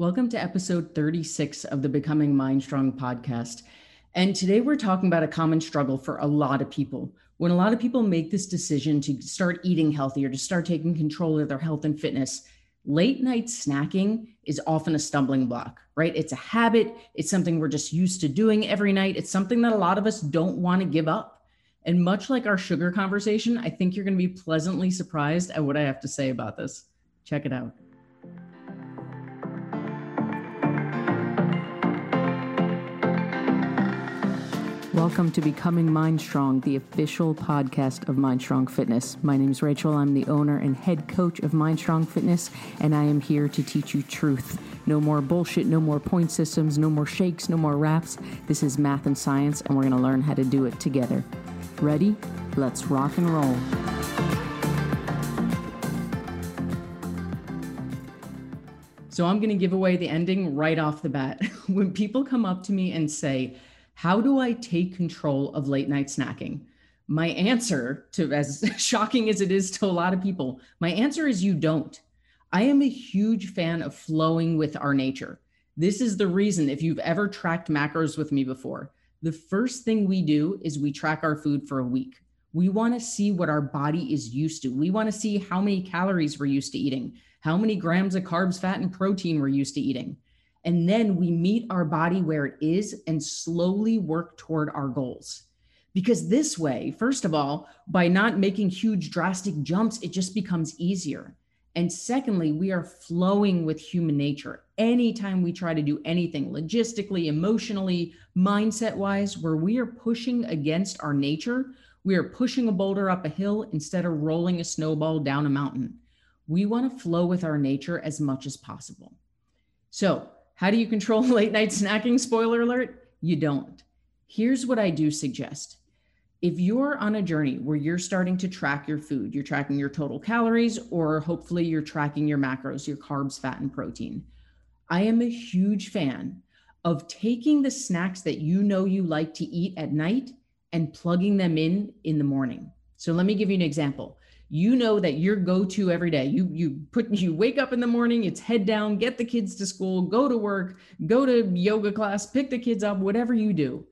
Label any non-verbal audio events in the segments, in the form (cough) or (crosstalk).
Welcome to episode 36 of the Becoming Mind Strong podcast. And today we're talking about a common struggle for a lot of people. When a lot of people make this decision to start eating healthier, to start taking control of their health and fitness, late night snacking is often a stumbling block, right? It's a habit, it's something we're just used to doing every night. It's something that a lot of us don't want to give up. And much like our sugar conversation, I think you're going to be pleasantly surprised at what I have to say about this. Check it out. Welcome to Becoming Mind Strong, the official podcast of Mind Strong Fitness. My name is Rachel. I'm the owner and head coach of Mind Strong Fitness, and I am here to teach you truth. No more bullshit, no more point systems, no more shakes, no more wraps. This is math and science, and we're going to learn how to do it together. Ready? Let's rock and roll. So, I'm going to give away the ending right off the bat. (laughs) when people come up to me and say, how do I take control of late night snacking? My answer to (laughs) as shocking as it is to a lot of people, my answer is you don't. I am a huge fan of flowing with our nature. This is the reason if you've ever tracked macros with me before, the first thing we do is we track our food for a week. We want to see what our body is used to. We want to see how many calories we're used to eating, how many grams of carbs, fat, and protein we're used to eating. And then we meet our body where it is and slowly work toward our goals. Because this way, first of all, by not making huge drastic jumps, it just becomes easier. And secondly, we are flowing with human nature. Anytime we try to do anything logistically, emotionally, mindset wise, where we are pushing against our nature, we are pushing a boulder up a hill instead of rolling a snowball down a mountain. We want to flow with our nature as much as possible. So, how do you control (laughs) late night snacking? Spoiler alert, you don't. Here's what I do suggest. If you're on a journey where you're starting to track your food, you're tracking your total calories, or hopefully you're tracking your macros, your carbs, fat, and protein. I am a huge fan of taking the snacks that you know you like to eat at night and plugging them in in the morning. So let me give you an example you know that your go-to every day you you put (laughs) you wake up in the morning it's head down get the kids to school go to work go to yoga class pick the kids up whatever you do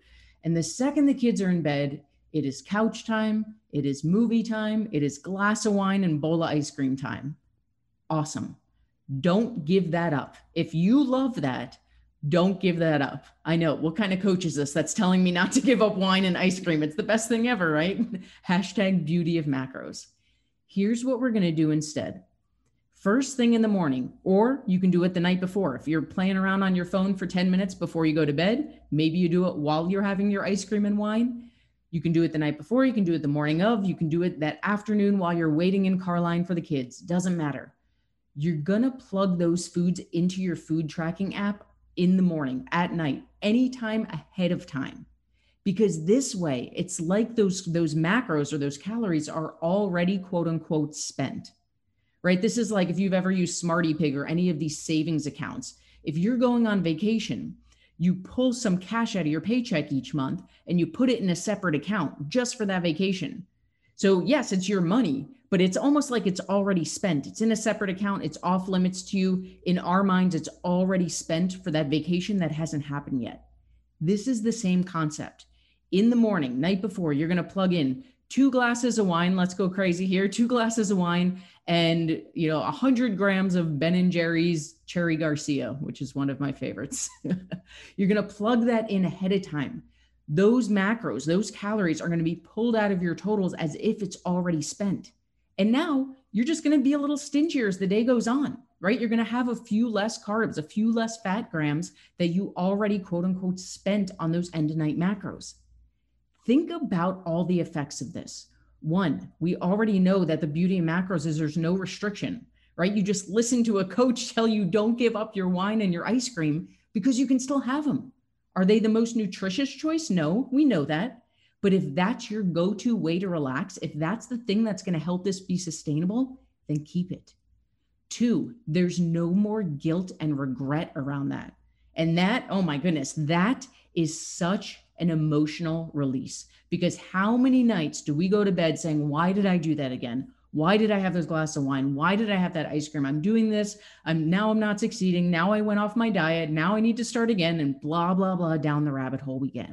and the second the kids are in bed it is couch time it is movie time it is glass of wine and bowl of ice cream time awesome don't give that up if you love that don't give that up. I know. What kind of coach is this that's telling me not to give up wine and ice cream? It's the best thing ever, right? (laughs) Hashtag beauty of macros. Here's what we're going to do instead. First thing in the morning, or you can do it the night before. If you're playing around on your phone for 10 minutes before you go to bed, maybe you do it while you're having your ice cream and wine. You can do it the night before, you can do it the morning of, you can do it that afternoon while you're waiting in car line for the kids. Doesn't matter. You're going to plug those foods into your food tracking app in the morning, at night, anytime ahead of time because this way it's like those those macros or those calories are already quote unquote spent right? This is like if you've ever used SmartyPig or any of these savings accounts. If you're going on vacation you pull some cash out of your paycheck each month and you put it in a separate account just for that vacation. So yes it's your money but it's almost like it's already spent. It's in a separate account. It's off limits to you. In our minds it's already spent for that vacation that hasn't happened yet. This is the same concept in the morning, night before, you're going to plug in two glasses of wine. Let's go crazy here. Two glasses of wine and, you know, a hundred grams of Ben and Jerry's Cherry Garcia, which is one of my favorites. (laughs) you're going to plug that in ahead of time. Those macros, those calories are going to be pulled out of your totals as if it's already spent. And now you're just going to be a little stingier as the day goes on, right? You're going to have a few less carbs, a few less fat grams that you already quote unquote spent on those end of night macros. Think about all the effects of this. One, we already know that the beauty of macros is there's no restriction, right? You just listen to a coach (laughs) tell you don't give up your wine and your ice cream because you can still have them. Are they the most nutritious choice? No, we know that. But if that's your go to way to relax, if that's the thing that's going to help this be sustainable, then keep it. Two, there's no more guilt and regret around that. And that, oh my goodness, that is such an emotional release because how many nights do we go to bed saying, Why did I do that again? Why did I have those glass of wine? Why did I have that ice cream? I'm doing this. I'm now I'm not succeeding. Now I went off my diet. Now I need to start again and blah blah blah down the rabbit hole we get.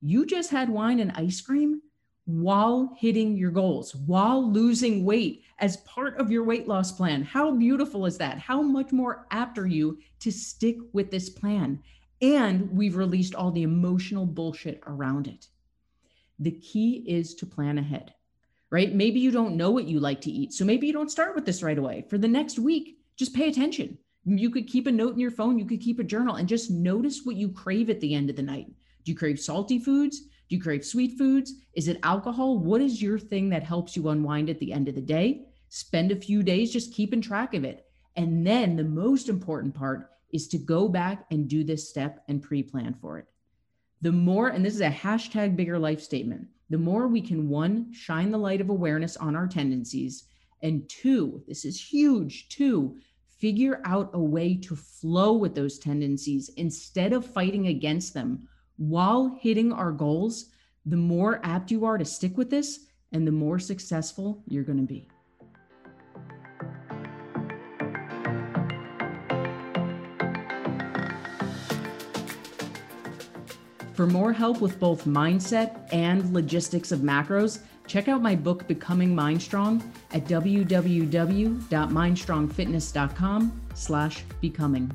You just had wine and ice cream while hitting your goals, while losing weight as part of your weight loss plan. How beautiful is that? How much more apt are you to stick with this plan? And we've released all the emotional bullshit around it. The key is to plan ahead, right? Maybe you don't know what you like to eat. So maybe you don't start with this right away. For the next week, just pay attention. You could keep a note in your phone, you could keep a journal and just notice what you crave at the end of the night. Do you crave salty foods? Do you crave sweet foods? Is it alcohol? What is your thing that helps you unwind at the end of the day? Spend a few days just keeping track of it. And then the most important part is to go back and do this step and pre plan for it. The more, and this is a hashtag bigger life statement, the more we can one, shine the light of awareness on our tendencies, and two, this is huge, two, figure out a way to flow with those tendencies instead of fighting against them while hitting our goals, the more apt you are to stick with this and the more successful you're going to be. For more help with both mindset and logistics of macros, check out my book Becoming Mindstrong at www.mindstrongfitness.com slash becoming.